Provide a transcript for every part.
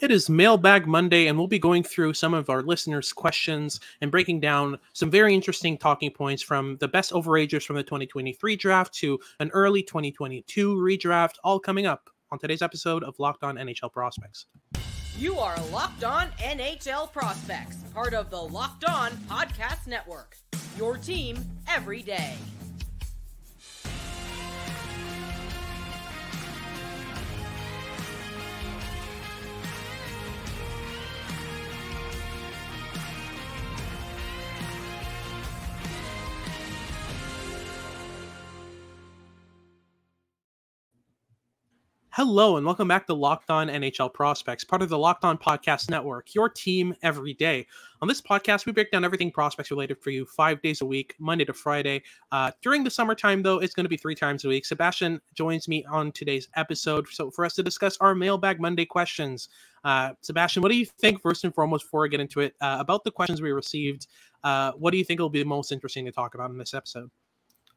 It is Mailbag Monday, and we'll be going through some of our listeners' questions and breaking down some very interesting talking points from the best overagers from the 2023 draft to an early 2022 redraft, all coming up on today's episode of Locked On NHL Prospects. You are Locked On NHL Prospects, part of the Locked On Podcast Network. Your team every day. Hello, and welcome back to Locked On NHL Prospects, part of the Locked On Podcast Network, your team every day. On this podcast, we break down everything prospects related for you five days a week, Monday to Friday. Uh, during the summertime, though, it's going to be three times a week. Sebastian joins me on today's episode so for us to discuss our Mailbag Monday questions. Uh, Sebastian, what do you think, first and foremost, before we get into it, uh, about the questions we received? Uh, what do you think will be the most interesting to talk about in this episode?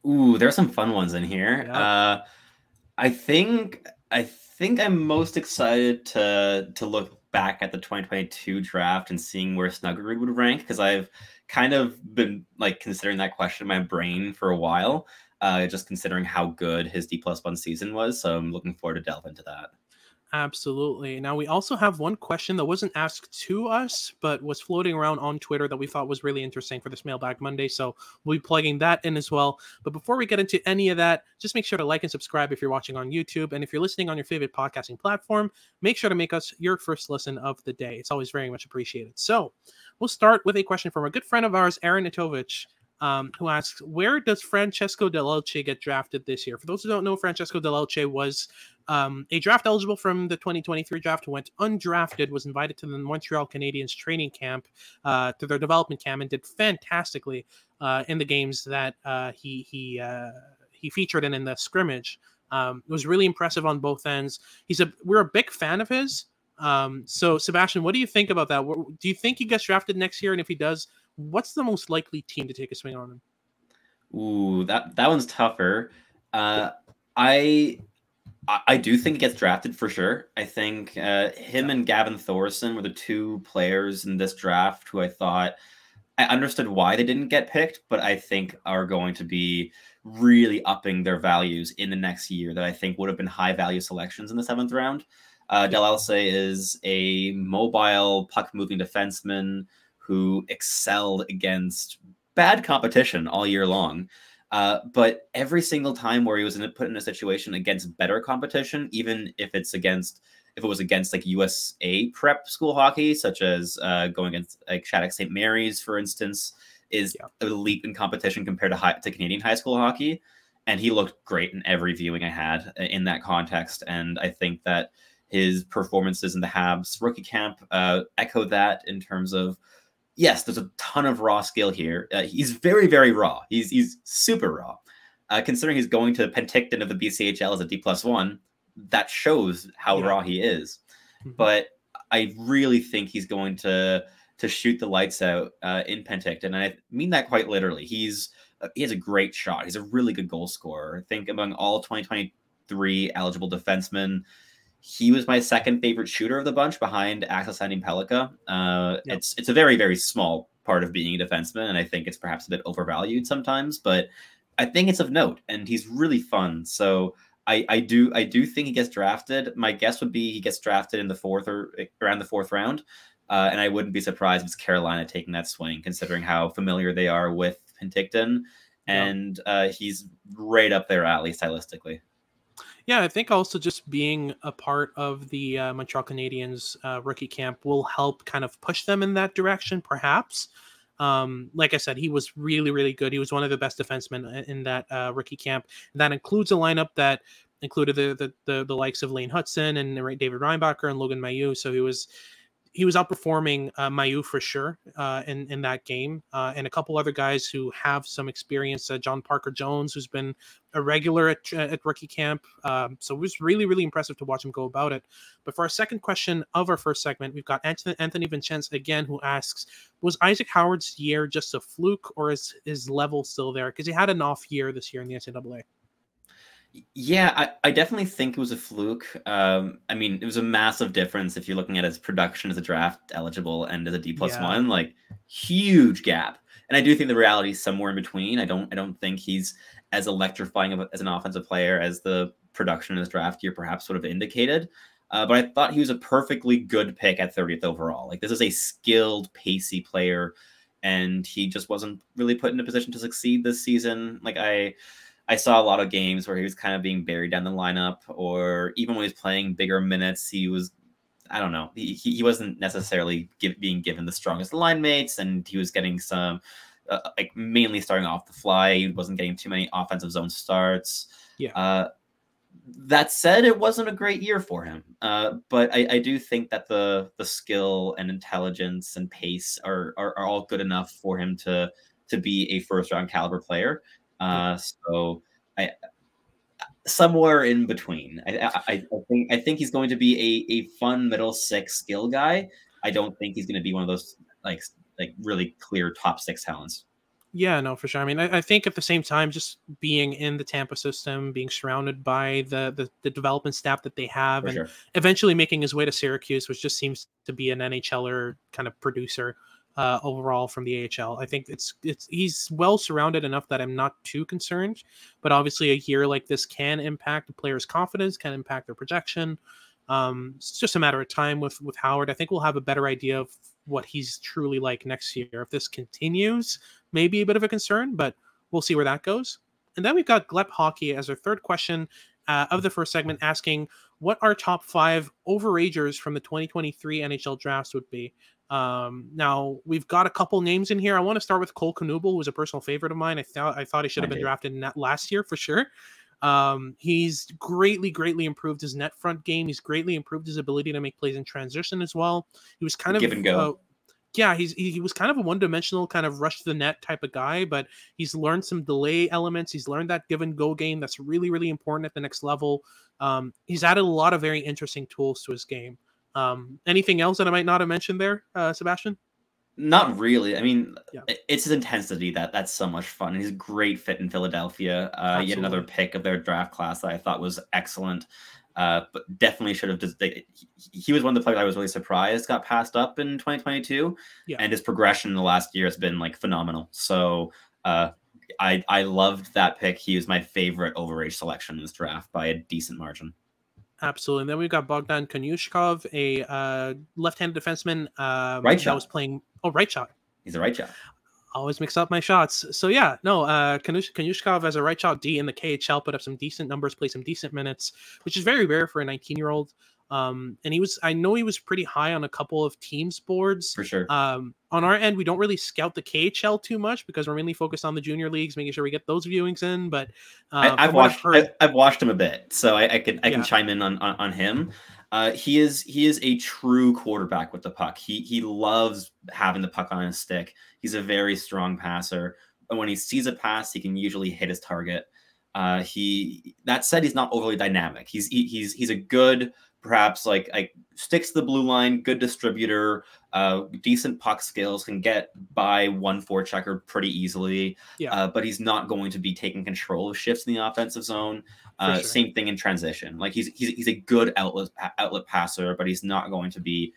Ooh, there are some fun ones in here. Yeah. I think I think I'm most excited to to look back at the 2022 draft and seeing where Snuggerud would rank because I've kind of been like considering that question in my brain for a while, uh, just considering how good his D plus one season was. So I'm looking forward to delve into that. Absolutely. Now, we also have one question that wasn't asked to us, but was floating around on Twitter that we thought was really interesting for this Mailbag Monday. So we'll be plugging that in as well. But before we get into any of that, just make sure to like and subscribe if you're watching on YouTube. And if you're listening on your favorite podcasting platform, make sure to make us your first listen of the day. It's always very much appreciated. So we'll start with a question from a good friend of ours, Aaron Itovich um, who asks, Where does Francesco Dell'Elce get drafted this year? For those who don't know, Francesco Dell'Elce was um, a draft eligible from the 2023 draft went undrafted, was invited to the Montreal Canadiens training camp, uh, to their development camp, and did fantastically uh, in the games that uh, he he uh, he featured in in the scrimmage. Um, it was really impressive on both ends. He's a we're a big fan of his. Um, so Sebastian, what do you think about that? Do you think he gets drafted next year? And if he does, what's the most likely team to take a swing on him? Ooh, that that one's tougher. Uh, I I do think he gets drafted for sure. I think uh, him and Gavin Thorson were the two players in this draft who I thought I understood why they didn't get picked, but I think are going to be really upping their values in the next year that I think would have been high value selections in the seventh round. Uh, Dell'Elce is a mobile puck moving defenseman who excelled against bad competition all year long. Uh, but every single time where he was in, put in a situation against better competition, even if it's against if it was against like USA prep school hockey, such as uh, going against like Shattuck St. Mary's, for instance, is yeah. a leap in competition compared to high, to Canadian high school hockey. And he looked great in every viewing I had uh, in that context. And I think that his performances in the Habs rookie camp uh, echo that in terms of yes, there's a ton of raw skill here. Uh, he's very, very raw. He's he's super raw. Uh, considering he's going to Penticton of the BCHL as a D plus one, that shows how yeah. raw he is. Mm-hmm. But I really think he's going to to shoot the lights out uh, in Penticton, and I mean that quite literally. He's uh, he has a great shot. He's a really good goal scorer. I think among all 2023 eligible defensemen, he was my second favorite shooter of the bunch behind Axel Sandin Pellikka. Uh, yep. It's it's a very very small part of being a defenseman, and I think it's perhaps a bit overvalued sometimes. But I think it's of note, and he's really fun. So I I do I do think he gets drafted. My guess would be he gets drafted in the fourth or around the fourth round, uh, and I wouldn't be surprised if it's Carolina taking that swing, considering how familiar they are with Penticton, and yep. uh, he's right up their alley stylistically. Yeah, I think also just being a part of the uh, Montreal Canadiens uh, rookie camp will help kind of push them in that direction, perhaps. Um, like I said, he was really, really good. He was one of the best defensemen in that uh, rookie camp. That includes a lineup that included the the, the, the likes of Lane Hutson and David Reinbacher and Logan Mailloux. So he was he was outperforming uh, Mailloux for sure uh, in in that game, uh, and a couple other guys who have some experience. Uh, John Parker Jones, who's been a regular at, at rookie camp, um, so it was really really impressive to watch him go about it. But for our second question of our first segment, we've got Anthony, Anthony Vincenz again, who asks, "Was Isaac Howard's year just a fluke, or is his level still there? Because he had an off year this year in the NCAA." Yeah, I, I definitely think it was a fluke. Um, I mean, it was a massive difference if you're looking at his production as a draft eligible and as a D plus Yeah. one, like huge gap. And I do think the reality is somewhere in between. I don't I don't think he's as electrifying of as an offensive player as the production in his draft year perhaps would have indicated. Uh, but I thought he was a perfectly good pick at 30th overall. Like this is a skilled, pacey player, and he just wasn't really put in a position to succeed this season. Like I I saw a lot of games where he was kind of being buried down the lineup, or even when he was playing bigger minutes, he was, I don't know, he, he wasn't necessarily give, being given the strongest line mates, and he was getting some, uh, like mainly starting off the fly. He wasn't getting too many offensive zone starts. Yeah. Uh, that said, it wasn't a great year for him. Uh, but I, I do think that the the skill and intelligence and pace are, are are all good enough for him to to be a first round caliber player. Uh, so I somewhere in between. I, I I think I think he's going to be a a fun middle six skill guy. I don't think he's going to be one of those like like really clear top six talents. Yeah, no, for sure. I mean, I, I think at the same time, just being in the Tampa system, being surrounded by the the, the development staff that they have, For and sure. eventually making his way to Syracuse, which just seems to be an NHLer kind of producer uh, overall from the AHL. I think it's it's he's well surrounded enough that I'm not too concerned. But obviously, a year like this can impact a player's confidence, can impact their projection. Um, it's just a matter of time with with Howard. I think we'll have a better idea of what he's truly like next year. If this continues, maybe a bit of a concern, but we'll see where that goes. And then we've got Glep Hockey as our third question uh, of the first segment, asking what our top five overagers from the 2023 NHL drafts would be. Um, now we've got a couple names in here. I want to start with Cole Knuble, who was a personal favorite of mine. I thought I thought he should have been drafted in that last year for sure. Um, he's greatly, greatly improved his net front game. He's greatly improved his ability to make plays in transition as well. He was kind of Give and go. uh, yeah, he's he, he was kind of a one-dimensional kind of rush to the net type of guy, but he's learned some delay elements. He's learned that give and go game that's really, really important at the next level. Um, he's added a lot of very interesting tools to his game. Um, anything else that I might not have mentioned there, uh, Sebastian? Not really. I mean, Yeah. it's his intensity that that's so much fun. And he's a great fit in Philadelphia. Uh, yet another pick of their draft class that I thought was excellent. Uh, but definitely should have just. They, he, he was one of the players I was really surprised got passed up in 2022. Yeah. And his progression in the last year has been like phenomenal. So uh, I I loved that pick. He was my favorite overage selection in this draft by a decent margin. Absolutely. And then we've got Bogdan Konyushkov, a uh, left-handed defenseman um, Right that shot. was playing. Oh, right shot. He's a right shot. always mix up my shots. So yeah, no, uh Konyushkov as a right shot D in the KHL put up some decent numbers, played some decent minutes, which is very rare for a 19 year old. Um, and he was, I know he was pretty high on a couple of teams boards. For sure. Um, on our end, we don't really scout the KHL too much because we're mainly focused on the junior leagues, making sure we get those viewings in. But uh, I, I've watched. heard- I, have watched him a bit, so I, I can I can chime in on on, on him. Uh, he is he is a true quarterback with the puck. He he loves having the puck on his stick. He's a very strong passer, and when he sees a pass, he can usually hit his target. Uh, he that said, he's not overly dynamic. He's he, he's he's a good, perhaps like like sticks to the blue line, good distributor, uh, decent puck skills, can get by one four checker pretty easily. Yeah. Uh, but he's not going to be taking control of shifts in the offensive zone. Uh, sure. Same thing in transition. Like he's he's he's a good outlet outlet passer, but he's not going to be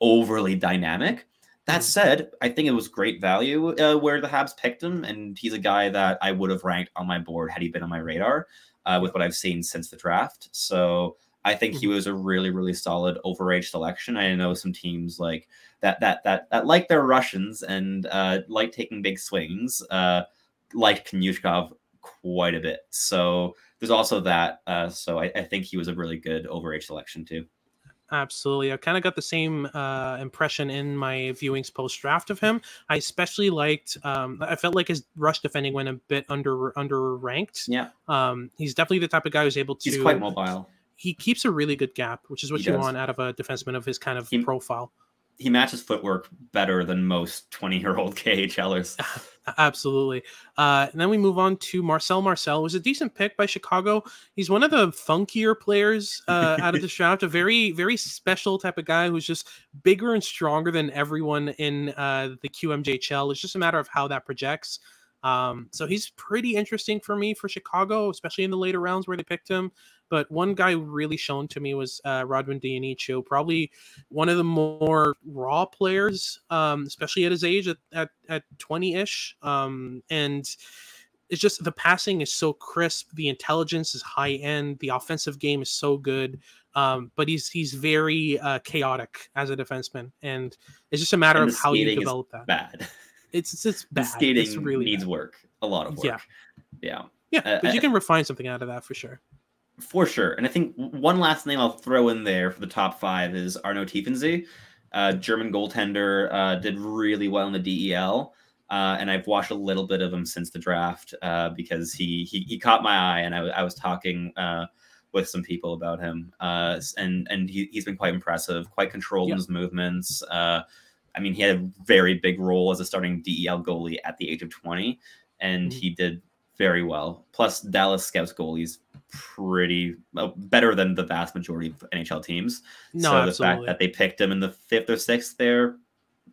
overly dynamic. That Mhm. said, I think it was great value uh, where the Habs picked him, and he's a guy that I would have ranked on my board had he been on my radar uh, with what I've seen since the draft. So I think he was a really, really solid overage selection. I know some teams like that that that that like their Russians and uh, like taking big swings, uh, like Konyushkov quite a bit. So there's also that. Uh, so I, I think he was a really good overage selection too. Absolutely. I kind of got the same uh, impression in my viewings post draft of him. I especially liked, um, I felt like his rush defending went a bit under under ranked. Yeah, Um, he's definitely the type of guy who's able to. he's quite mobile. He keeps a really good gap, which is what He you does. want out of a defenseman of his kind of He- profile. He matches footwork better than most 20 year old KHLers. Absolutely. Uh, and then we move on to Marcel Marcel. Was a decent pick by Chicago. He's one of the funkier players uh, out of the draft. A very, very special type of guy who's just bigger and stronger than everyone in uh, the QMJHL. It's just a matter of how that projects. Um, so he's pretty interesting for me for Chicago, especially in the later rounds where they picked him. But one guy really shown to me was uh, Rodwin Dionicio, probably one of the more raw players, um, especially at his age at at, at 20-ish. Um, and it's just the passing is so crisp, the intelligence is high end, the offensive game is so good. Um, but he's he's very uh, chaotic as a defenseman, and it's just a matter of how you develop that. Bad. It's it's, bad. skating it's really needs bad. work. A lot of work. Yeah. Yeah. Yeah, Uh, but you uh, can refine something out of that for sure. For sure. And I think one last name I'll throw in there for the top five is Arno Tiefensee. Uh, German goaltender, uh, did really well in the DEL. Uh, and I've watched a little bit of him since the draft uh, because he, he he caught my eye, and I, I was talking uh, with some people about him, uh, and and he, he's been quite impressive, quite controlled Yeah. in his movements. I mean, he had a very big role as a starting DEL goalie at the age of twenty, and Mhm. he did very well. Plus, Dallas Scouts goalies pretty well, better than the vast majority of NHL teams. No, so the absolutely. fact that they picked him in the fifth or sixth there,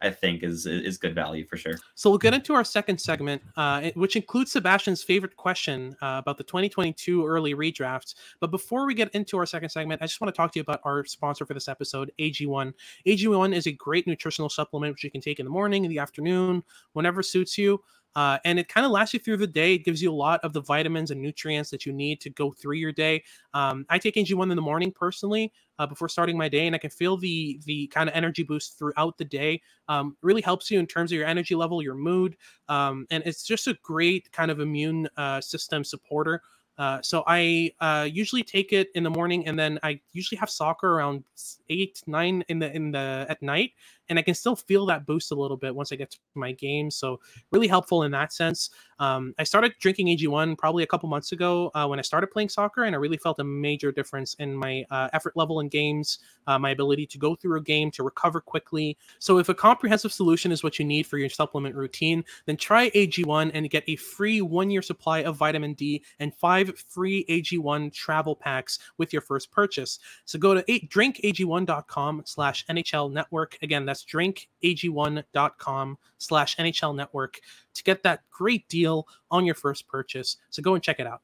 I think is is good value for sure. So we'll get into our second segment, uh, which includes Sebastian's favorite question uh, about the 2022 early redraft. But before we get into our second segment, I just want to talk to you about our sponsor for this episode, AG1. AG1 is a great nutritional supplement which you can take in the morning, in the afternoon, whenever suits you. Uh, and it kind of lasts you through the day. It gives you a lot of the vitamins and nutrients that you need to go through your day. Um, I take AG1 in the morning personally uh, before starting my day, and I can feel the the kind of energy boost throughout the day um, really helps you in terms of your energy level, your mood, um, and it's just a great kind of immune uh, system supporter. Uh, so I uh, usually take it in the morning, and then I usually have soccer around eight, nine in the in the at night, and I can still feel that boost a little bit once I get to my game. So really helpful in that sense. Um, I started drinking AG1 probably a couple months ago uh, when I started playing soccer, and I really felt a major difference in my uh, effort level in games, uh, my ability to go through a game, to recover quickly, so if a comprehensive solution is what you need for your supplement routine, then try AG1 and get a free one-year supply of vitamin D and five free AG1 travel packs with your first purchase. So go to a- drinkag1.com slash NHL network. Again, that's drinkag1.com slash NHL network to get that great deal on your first purchase. So go and check it out.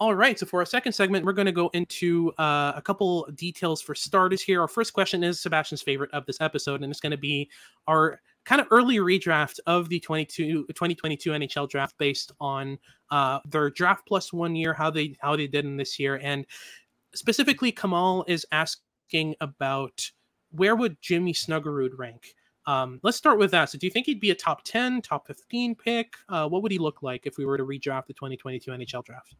All right, so for our second segment, we're going to go into uh, a couple details for starters here. Our first question is Sebastian's favorite of this episode, and it's going to be our kind of early redraft of the 22, 2022 NHL draft based on uh, their draft plus one year, how they how they did in this year, and specifically, Kamal is asking about where would Jimmy Snuggerud rank. Um, let's start with that. So, do you think he'd be a top 10, top 15 pick? Uh, what would he look like if we were to redraft the 2022 NHL draft?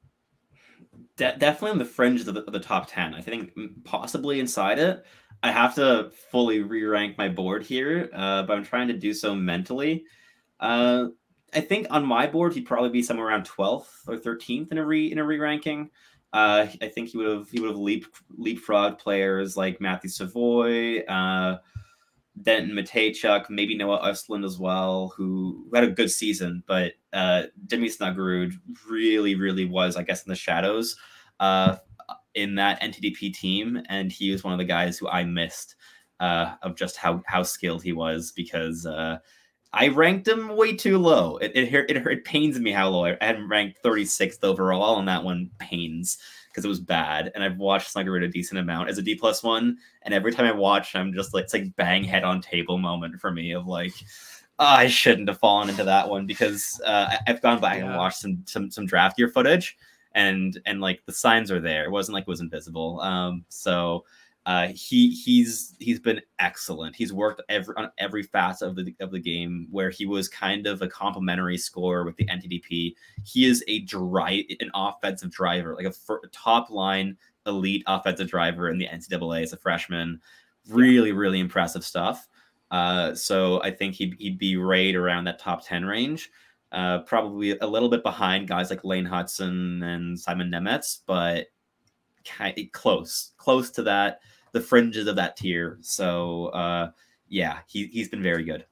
De- definitely on the fringe of the, of the top 10. I think mm, possibly inside it. I have to fully re rank my board here, uh, but I'm trying to do so mentally. Uh, I think on my board, he'd probably be somewhere around 12th or 13th in a re in a re ranking. Uh, I think he would have he would have leap leapfrog players like Matthew Savoie, uh, Denton Mateychuk, maybe Noah Östlund as well, who, who had a good season, but uh, Jimmy Snuggerud really, really was, I guess, in the shadows uh, in that NTDP team, and he was one of the guys who I missed uh, of just how how skilled he was because uh, I ranked him way too low. It it, it, it pains me how low I I had ranked 36th overall, and that one pains because it was bad. And I've watched Snuggerud a decent amount as a D plus one, and every time I watch, I'm just like it's like bang head on table moment for me of like. "Oh, I shouldn't have fallen into that one because uh, I- I've gone back and watched some, some some draft year footage, and and like the signs are there. It wasn't like it was invisible. Um, so uh, he he's he's been excellent. He's worked every on every facet of the of the game where he was kind of a complementary scorer with the NTDP. He is a drive an offensive driver, like a, top line elite offensive driver in the NCAA as a freshman. Really, really impressive stuff. Uh, so I think he'd, he'd be right around that top 10 range. Uh, probably a little bit behind guys like Lane Hutson and Simon Nemec, but kind close, close to that, the fringes of that tier. So uh, yeah, he, he's been very good.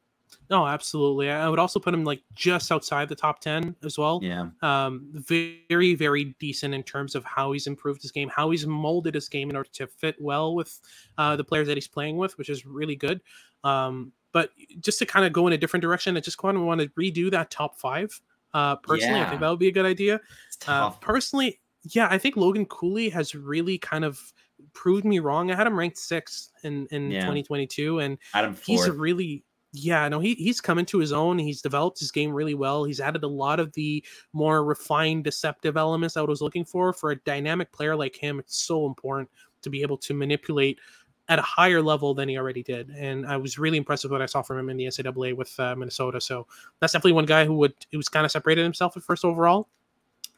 No, absolutely. I would also put him like just outside the top 10 as well. Yeah. Um, very, very decent in terms of how he's improved his game, how he's molded his game in order to fit well with uh, the players that he's playing with, which is really good. Um, but just to kind of go in a different direction, I just kind of want to redo that top five. Uh, personally, I think that would be a good idea. Uh, personally, yeah, I think Logan Cooley has really kind of proved me wrong. I had him ranked sixth in in Yeah. 2022, and Adam he's really yeah no he, he's coming to his own. He's developed his game really well. He's added a lot of the more refined deceptive elements that i was looking for. For a dynamic player like him it's so important to be able to manipulate at a higher level than he already did and i was really impressed with what i saw from him in the ncaa with uh, minnesota. So that's definitely one guy who would who's kind of separated himself at first overall.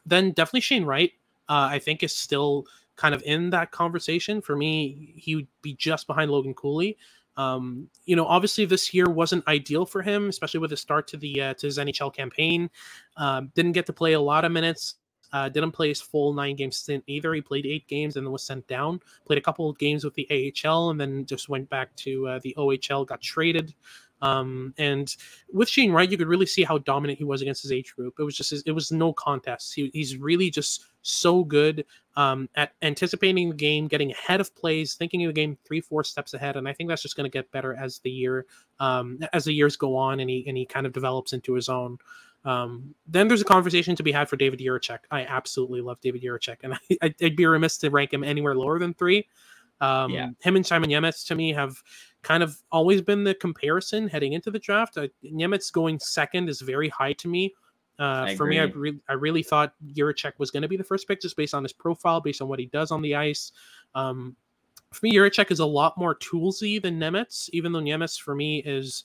Then definitely shane wright uh, i think is still kind of in that conversation for me he would be just behind logan cooley um, you know, obviously this year wasn't ideal for him, especially with the start to the uh, to his NHL campaign. Um, didn't get to play a lot of minutes. Uh, didn't play his full nine game stint either. He played eight games and then was sent down. Played a couple of games with the AHL and then just went back to uh, the OHL. Got traded. Um, and with Shane Wright, you could really see how dominant he was against his age group. It was just it was no contest. He, he's really just so good um, at anticipating the game, getting ahead of plays, thinking of the game three, four steps ahead, and I think that's just going to get better as the year um, as the years go on, and he and he kind of develops into his own. Um, then there's a conversation to be had for David Jiricek. I absolutely love David Jiricek, and I, I'd be remiss to rank him anywhere lower than three. Um, Yeah. Him and Simon Nemec to me have kind of always been the comparison heading into the draft. Uh, going second is very high to me. Uh, for me, I, re- I really thought Jiricek was going to be the first pick just based on his profile, based on what he does on the ice. Um, for me, Jiricek is a lot more toolsy than Nemec, even though Nemec for me is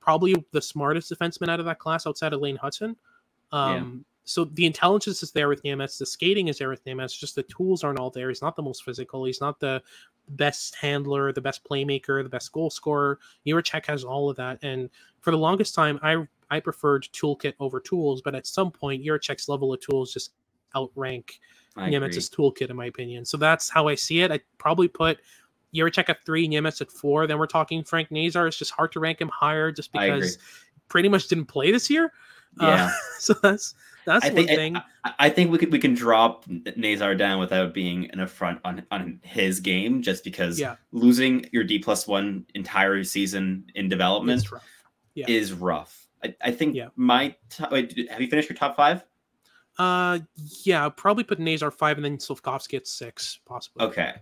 probably the smartest defenseman out of that class outside of Lane Hutson. Um, So the intelligence is there with Nemec, the skating is there with Nemec, just the tools aren't all there. He's not the most physical. He's not the best handler, the best playmaker, the best goal scorer. Jiricek has all of that. And for the longest time, I I preferred toolkit over tools, but at some point, Jiricek's level of tools just outrank agree. Toolkit, in my opinion. So that's how I see it. I probably put Jiricek at three, Nemec at four. Then we're talking Frank Nazar. It's just hard to rank him higher just because pretty much didn't play this year. Yeah. Uh, so that's that's I one think thing. I, I think we could we can drop Nazar down without being an affront on on his game, just because Yeah. losing your D plus one entire season in development rough. yeah. is rough. I, I think Yeah. my top, wait, have you finished your top five? Uh, yeah, probably put Nazar five and then Slafkovsky at six, possibly. Okay.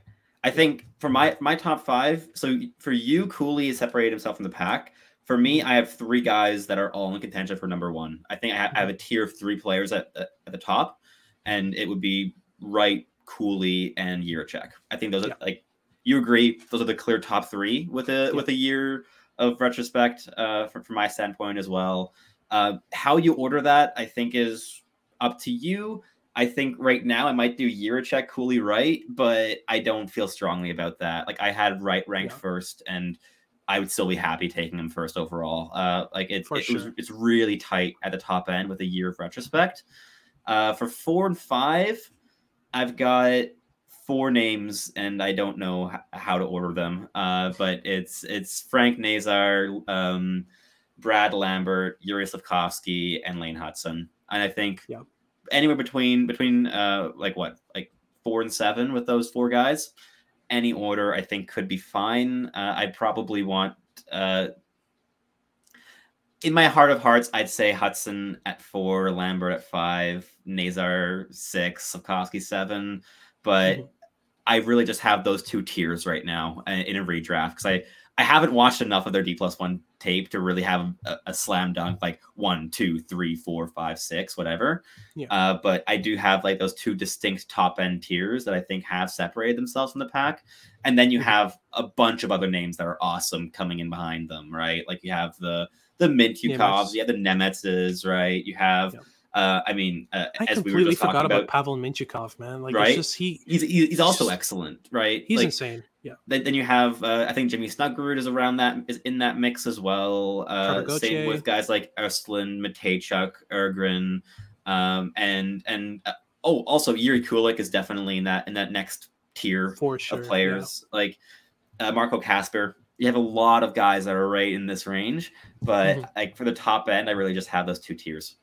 I think for my my top five, so for you, Cooley has separated himself from the pack. For me, I have three guys that are all in contention for number one. I think I have, I have a tier of three players at, at the top, and it would be Wright, Cooley, and Jiricek. I think those Yeah. are like you agree. Those are the clear top three with a Yeah. with a year of retrospect uh, from, from my standpoint as well. Uh, how you order that, I think, is up to you. I think right now I might do Jiricek, Cooley, Wright, but I don't feel strongly about that. Like I had Wright ranked Yeah. first, and I would still be happy taking him first overall. Uh, like it, For it was, it's really tight at the top end with a year of retrospect. Uh, for four and five, I've got four names, and I don't know how to order them. Uh, but it's it's Frank Nazar, um, Brad Lambert, Yuri Slafkovsky, and Lane Hutson. And I think anywhere between between uh like what like four and seven with those four guys, any order I think could be fine. Uh, I'd probably want uh in my heart of hearts, I'd say Hutson at four, Lambert at five, Nazar six, Slafkovsky seven, but Mhm. I really just have those two tiers right now uh, in a redraft because I I haven't watched enough of their D plus one tape to really have a, a slam dunk like one, two, three, four, five, six, whatever. Yeah. Uh, but I do have like those two distinct top end tiers that I think have separated themselves from the pack, and then you Mhm. have a bunch of other names that are awesome coming in behind them, right? Like you have the the Mintyukovs, you have the Nemecs, right? You have, uh, I mean, uh, I as we were just talking forgot about, about, Pavel Mintyukov, man. Like Right? it's just he he's he's he's also Just- excellent, right? he's Like, insane. Yeah. then, you have uh, I think Jimmy Snuggerud is around that is in that mix as well. Uh, same with guys like Erstlin, Mateychuk, Ergren, um, and and uh, oh, also Yuri Kulich is definitely in that in that next tier For sure. of yeah. players. Like uh, Marco Kasper, you have a lot of guys that are right in this range, but Mhm. like for the top end, I really just have those two tiers.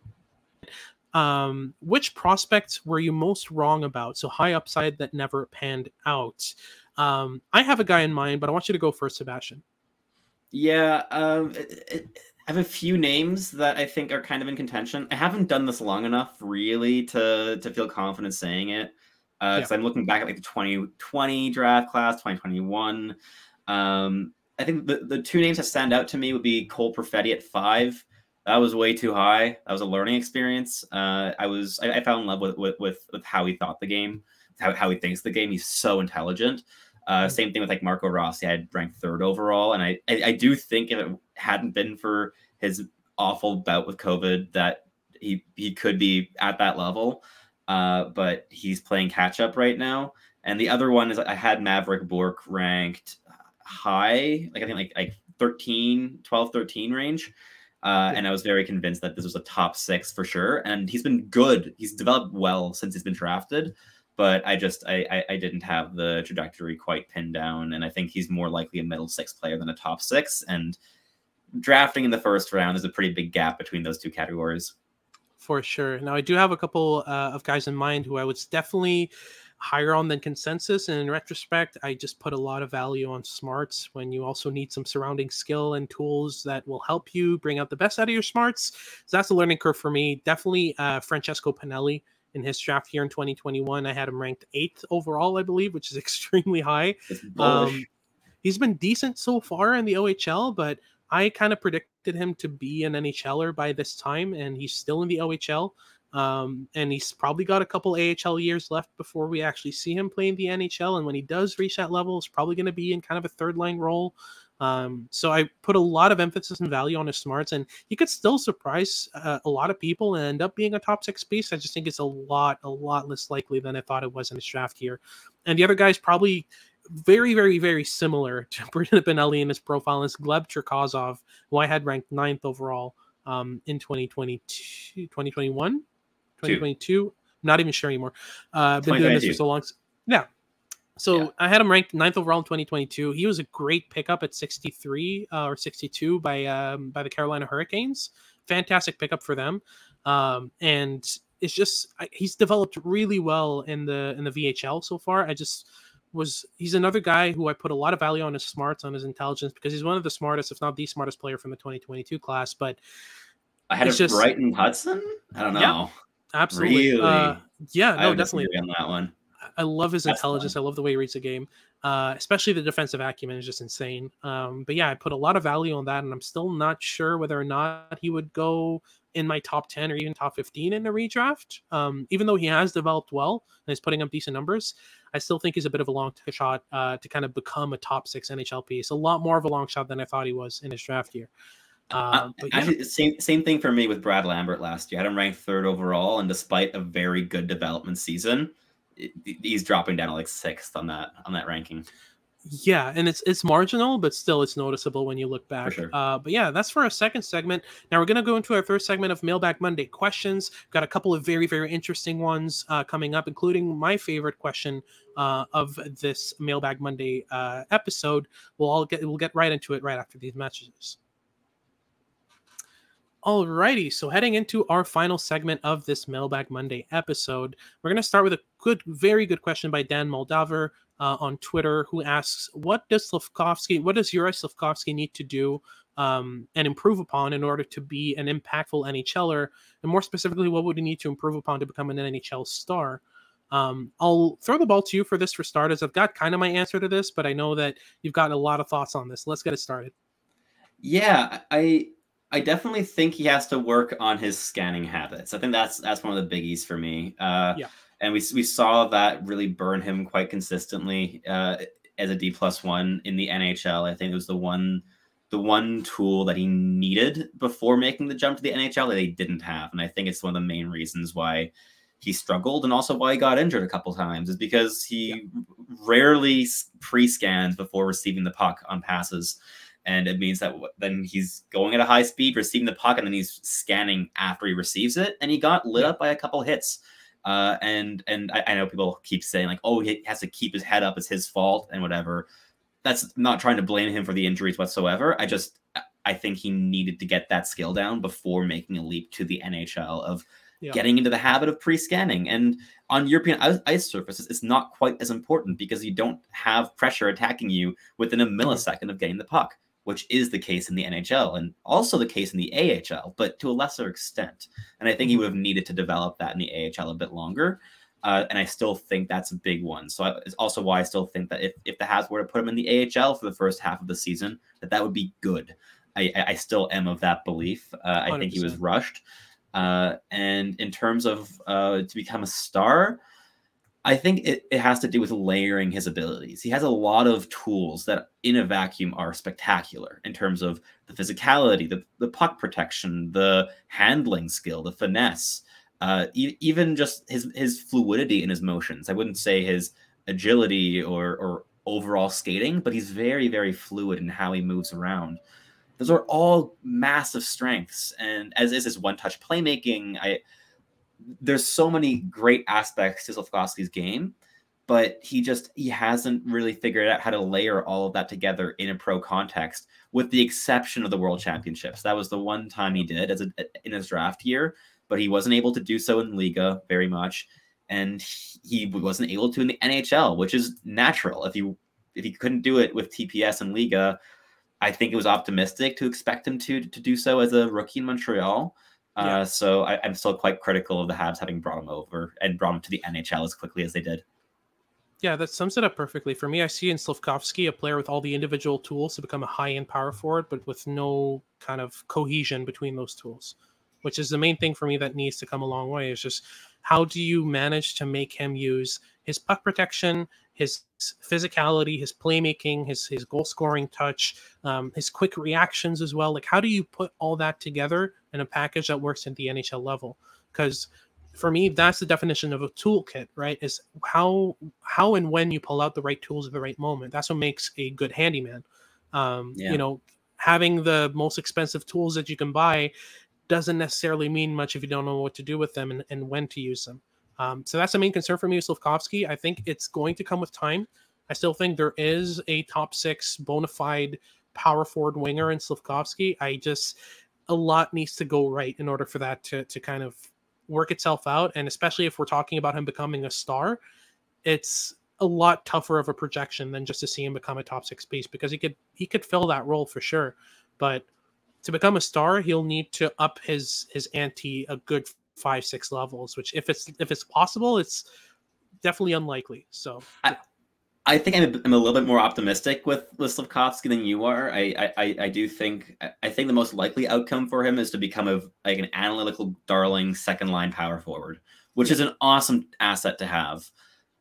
um, which prospects were you most wrong about? So high upside that never panned out. Um, I have a guy in mind, but I want you to go first, Sebastian. Yeah, um, it, it, I have a few names that I think are kind of in contention. I haven't done this long enough, really, to to feel confident saying it. Because uh, yeah. I'm looking back at like the 2020 draft class, 2021. Um, I think the, the two names that stand out to me would be Cole Perfetti at five. That was way too high. That was a learning experience. Uh, I was I, I, fell in love with, with with with how he thought the game, how, how he thinks the game. He's so intelligent. Uh, mm-hmm. Same thing with like Marco Rossi. I had ranked third overall, and I, I, I do think if it hadn't been for his awful bout with COVID, that he he could be at that level. Uh, but he's playing catch up right now. And the other one is I had Mavrik Bourque ranked high, like I think like like 13, 12, 13 range. Uh, and I was very convinced that this was a top six for sure. And he's been good. He's developed well since he's been drafted but I just I, I, I didn't have the trajectory quite pinned down, and I think he's more likely a middle six player than a top six. And drafting in the first round is a pretty big gap between those two categories. For sure. Now I do have a couple uh, of guys in mind who I would definitely higher on than consensus. And in retrospect, I just put a lot of value on smarts when you also need some surrounding skill and tools that will help you bring out the best out of your smarts. So that's a learning curve for me. Definitely uh, Francesco Pinelli in his draft here in 2021. I had him ranked eighth overall, I believe, which is extremely high. Um, he's been decent so far in the OHL, but I kind of predicted him to be an NHLer by this time, and he's still in the OHL. Um, and he's probably got a couple AHL years left before we actually see him playing the NHL. And when he does reach that level, it's probably going to be in kind of a third line role. Um, so I put a lot of emphasis and value on his smarts, and he could still surprise uh, a lot of people and end up being a top six piece. I just think it's a lot, a lot less likely than I thought it was in his draft year. And the other guy's probably very, very, very similar to Brendan Pinelli in his profile is Gleb Cherkasov, who I had ranked ninth overall um, in 2022, 2021, 2022. Not even sure anymore. Uh, been doing this for so long. Yeah, so yeah. I had him ranked ninth overall in 2022. He was a great pickup at 63 uh, or 62 by um, by the Carolina Hurricanes. Fantastic pickup for them, um, and it's just he's developed really well in the in the VHL so far. I just was he's another guy who I put a lot of value on his smarts, on his intelligence, because he's one of the smartest, if not the smartest player from the 2022 class. But I had a just Bryton Hudson. I don't know. Yeah, absolutely. Really? Uh, yeah, no, definitely on that one. I love his That's intelligence. Fun. I love the way he reads the game. Uh, especially the defensive acumen is just insane. Um, but yeah, I put a lot of value on that, and I'm still not sure whether or not he would go in my top 10 or even top 15 in a redraft. Um, even though he has developed well and is putting up decent numbers, I still think he's a bit of a long shot uh, to kind of become a top six NHL piece. A lot more of a long shot than I thought he was in his draft year. Uh, but yeah. same same thing for me with Brad Lambert last year. I had him ranked third overall, and despite a very good development season, he's dropping down to like sixth on that on that ranking. Yeah, and it's it's marginal, but still it's noticeable when you look back. Sure. Uh, but yeah, that's for our second segment. Now we're gonna go into our first segment of Mailbag Monday questions. We've Got a couple of very very interesting ones uh, coming up, including my favorite question uh, of this Mailbag Monday uh, episode. We'll all get we'll get right into it right after these messages. Alrighty, so heading into our final segment of this Mailbag Monday episode, we're going to start with a good, very good question by Dan Moldaver uh, on Twitter, who asks, "What does Slafkovsky, what does Yuri Slafkovsky need to do um, and improve upon in order to be an impactful NHLer? And more specifically, what would he need to improve upon to become an NHL star?" Um, I'll throw the ball to you for this for starters. I've got kind of my answer to this, but I know that you've got a lot of thoughts on this. Let's get it started. Yeah, I I definitely think he has to work on his scanning habits. I think that's that's one of the biggies for me. Uh, yeah. And we we saw that really burn him quite consistently uh, as a D plus one in the NHL. I think it was the one the one tool that he needed before making the jump to the NHL that he didn't have. And I think it's one of the main reasons why he struggled and also why he got injured a couple times is because he yeah. rarely pre-scans before receiving the puck on passes and it means that then he's going at a high speed, receiving the puck, and then he's scanning after he receives it, and he got lit up by a couple hits. Uh, and and I, I, know people keep saying like, oh, he has to keep his head up, it's his fault, and whatever. That's not trying to blame him for the injuries whatsoever. I just I think he needed to get that skill down before making a leap to the NHL of yeah. getting into the habit of pre-scanning. And on European ice surfaces, it's not quite as important because you don't have pressure attacking you within a millisecond of getting the puck which is the case in the NHL and also the case in the AHL, but to a lesser extent. And I think he would have needed to develop that in the AHL a bit longer. Uh, and I still think that's a big one. So I, it's also why I still think that if, if the Habs were to put him in the AHL for the first half of the season, that that would be good. I, I still am of that belief. Uh, I think he was rushed. Uh, and in terms of uh, to become a star, I think it, it has to do with layering his abilities. He has a lot of tools that in a vacuum are spectacular in terms of the physicality, the, the puck protection, the handling skill, the finesse, uh, e- even just his his fluidity in his motions. I wouldn't say his agility or or overall skating, but he's very very fluid in how he moves around. Those are all massive strengths, and as is his one touch playmaking, I there's so many great aspects to Slafkovsky's game, but he just he hasn't really figured out how to layer all of that together in a pro context, with the exception of the World Championships. That was the one time he did as a, in his draft year, but he wasn't able to do so in Liiga very much, and he wasn't able to in the NHL, which is natural. If you if he couldn't do it with TPS and Liiga, I think it was optimistic to expect him to to do so as a rookie in Montreal. Uh, So I, am still quite critical of the Habs having brought him over and brought him to the NHL as quickly as they did. Yeah, that sums it up perfectly. For me, I see in Slafkovsky a player with all the individual tools to become a high end power forward, but with no kind of cohesion between those tools, which is the main thing for me that needs to come a long way. Is just how do you manage to make him use his puck protection, his physicality, his playmaking, his his goal scoring touch, um, his quick reactions as well. Like, how do you put all that together in a package that works at the NHL level? Because for me, that's the definition of a toolkit, right? Is how how and when you pull out the right tools at the right moment. That's what makes a good handyman. Um, yeah. You know, having the most expensive tools that you can buy doesn't necessarily mean much if you don't know what to do with them and, and when to use them. Um, so that's the main concern for me with Slafkovsky. I think it's going to come with time. I still think there is a top six bona fide power forward winger in Slafkovsky. I just a lot needs to go right in order for that to to kind of work itself out. And especially if we're talking about him becoming a star, it's a lot tougher of a projection than just to see him become a top six piece because he could he could fill that role for sure. But to become a star, he'll need to up his his ante a good five six levels which if it's if it's possible it's definitely unlikely so I, I think I'm a, I'm a little bit more optimistic with with Slafkovsky than you are. I, I I do think I think the most likely outcome for him is to become a like an analytical darling second line power forward, which is an awesome asset to have.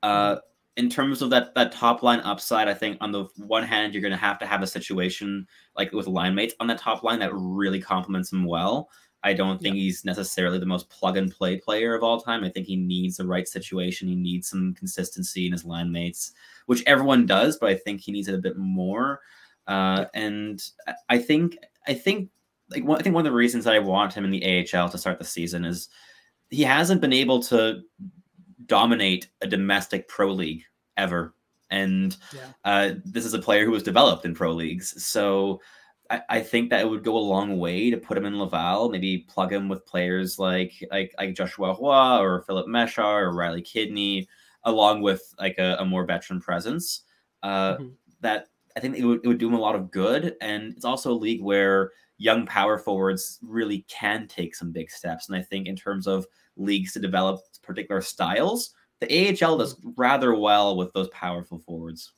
Uh, mm-hmm. in terms of that that top line upside, I think on the one hand you're going to have to have a situation like with line mates on that top line that really complements him well. I don't think yeah. he's necessarily the most plug and play player of all time. I think he needs the right situation. He needs some consistency in his line mates, which everyone does, but I think he needs it a bit more. Uh, and I think I think like one, I think one of the reasons that I want him in the AHL to start the season is he hasn't been able to dominate a domestic pro league ever. And yeah. uh, this is a player who was developed in pro leagues, so I, I think that it would go a long way to put him in Laval, maybe plug him with players like like like Joshua Roy or Filip Mesar or Riley Kidney, along with like a, a more veteran presence. Uh, mm-hmm. That I think it would, it would do him a lot of good, and it's also a league where young power forwards really can take some big steps. And I think in terms of leagues to develop particular styles, the AHL does mm-hmm. rather well with those powerful forwards.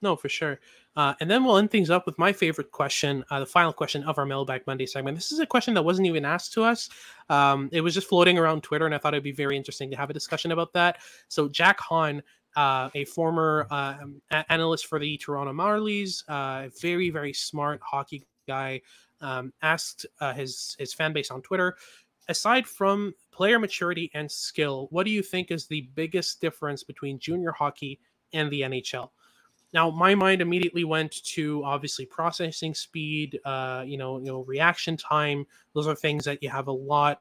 No, for sure. Uh, and then we'll end things up with my favorite question, uh, the final question of our Mailbag Monday segment. This is a question that wasn't even asked to us. Um, it was just floating around Twitter, and I thought it'd be very interesting to have a discussion about that. So, Jack Han, uh, a former uh, analyst for the Toronto Marlies, uh, very, very smart hockey guy, um, asked uh, his, his fan base on Twitter aside from player maturity and skill, what do you think is the biggest difference between junior hockey and the NHL? Now, my mind immediately went to obviously processing speed, uh, you know, you know, reaction time. Those are things that you have a lot.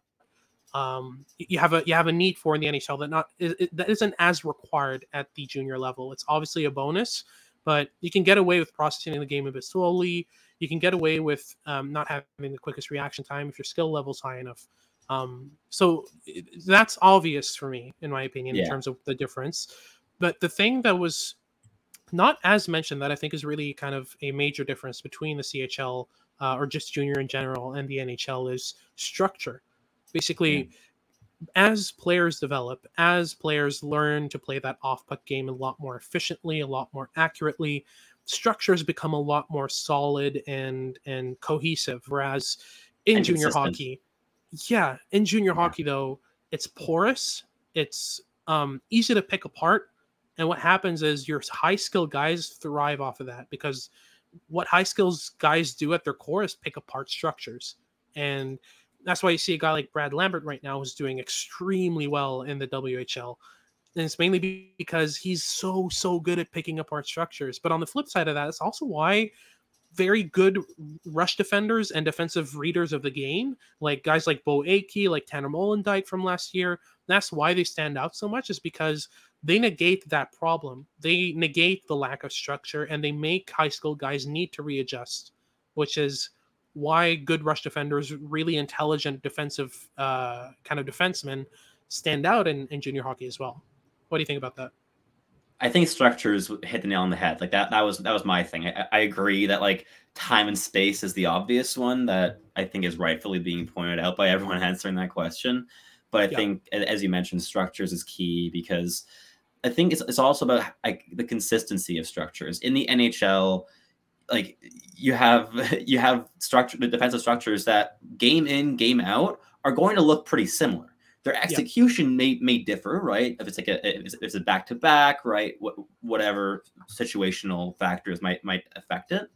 Um, you have a you have a need for in the NHL that not it, that isn't as required at the junior level. It's obviously a bonus, but you can get away with processing the game a bit slowly. You can get away with um, not having the quickest reaction time if your skill level's high enough. Um, so that's obvious for me, in my opinion, yeah. in terms of the difference. But the thing that was not as mentioned that I think is really kind of a major difference between the CHL uh, or just junior in general and the NHL is structure. Basically, mm. as players develop, as players learn to play that off puck game a lot more efficiently, a lot more accurately, structures become a lot more solid and and cohesive. Whereas in and junior consistent. hockey, yeah, in junior yeah. hockey though, it's porous, it's um, easy to pick apart, and what happens is your high skill guys thrive off of that because what high skills guys do at their core is pick apart structures. And that's why you see a guy like Brad Lambert right now is doing extremely well in the WHL. And it's mainly because he's so, so good at picking apart structures. But on the flip side of that, it's also why very good rush defenders and defensive readers of the game, like guys like Beau Akey, like Tanner Molendyk from last year, that's why they stand out so much, is because they negate that problem. They negate the lack of structure and they make high school guys need to readjust, which is why good rush defenders, really intelligent defensive uh, kind of defensemen, stand out in, in junior hockey as well. What do you think about that? I think structures hit the nail on the head. Like that, that was that was my thing. I, I, agree that like time and space is the obvious one that I think is rightfully being pointed out by everyone answering that question. But I yeah. think, as you mentioned, structures is key because I think it's, it's also about like the consistency of structures in the NHL. Like you have you have structure the defensive structures that game in game out are going to look pretty similar. Their execution yeah. may may differ, right? If it's like a if it's a back to back, right? What whatever situational factors might might affect it.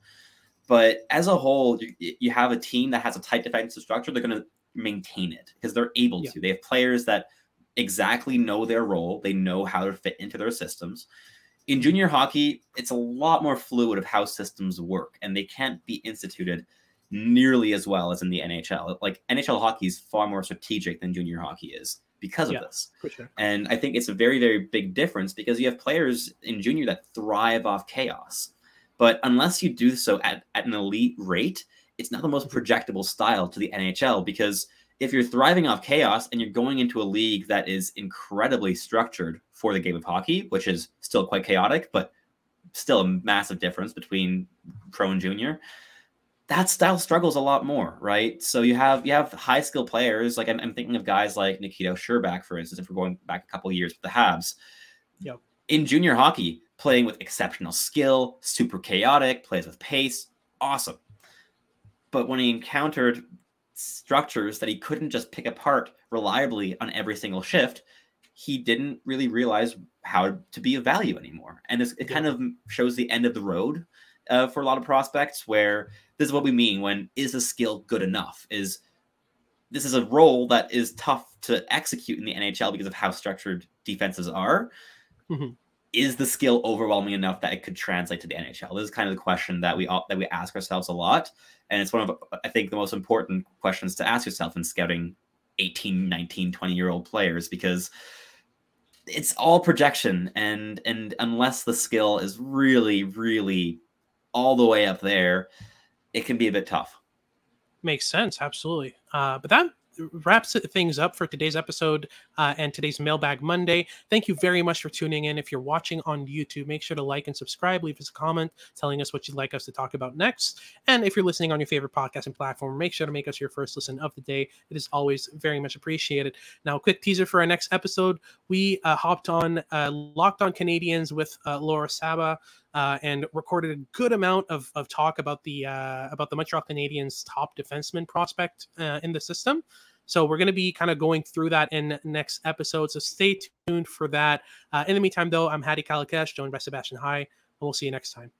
But as a whole, you, you have a team that has a tight defensive structure. They're going to maintain it because they're able yeah. to. They have players that exactly know their role, they know how to fit into their systems. In junior hockey, it's a lot more fluid of how systems work, and they can't be instituted nearly as well as in the NHL. Like NHL hockey is far more strategic than junior hockey is because of yeah, this. Sure. And I think it's a very, very big difference because you have players in junior that thrive off chaos. But unless you do so at, at an elite rate, it's not the most mm-hmm. projectable style to the NHL because – if you're thriving off chaos and you're going into a league that is incredibly structured for the game of hockey, which is still quite chaotic, but still a massive difference between pro and junior, that style struggles a lot more, right? So you have you have high skill players like I'm, I'm thinking of guys like Nikita Scherbak, for instance, if we're going back a couple years with the Habs. Yep. In junior hockey, playing with exceptional skill, super chaotic, plays with pace, awesome. But when he encountered structures that he couldn't just pick apart reliably on every single shift, he didn't really realize how to be of value anymore. And it kind of shows the end of the road uh, for a lot of prospects where this is what we mean when is a skill good enough? Is this is a role that is tough to execute in the NHL because of how structured defenses are. Mm-hmm. Is the skill overwhelming enough that it could translate to the NHL? This is kind of the question that we all, that we ask ourselves a lot and it's one of i think the most important questions to ask yourself in scouting 18 19 20 year old players because it's all projection and and unless the skill is really really all the way up there it can be a bit tough makes sense absolutely uh, but that wraps things up for today's episode uh, and today's Mailbag Monday. Thank you very much for tuning in. If you're watching on YouTube, make sure to like and subscribe. Leave us a comment telling us what you'd like us to talk about next. And if you're listening on your favorite podcasting platform, make sure to make us your first listen of the day. It is always very much appreciated. Now, a quick teaser for our next episode. We uh, hopped on uh, Locked On Canadiens with uh, Laura Saba. Uh, and recorded a good amount of, of talk about the uh, about the Montreal Canadiens top defenseman prospect uh, in the system. So we're going to be kind of going through that in next episode. So stay tuned for that. Uh, in the meantime, though, I'm Hadi Kalakeche, joined by Sebastian High, and we'll see you next time.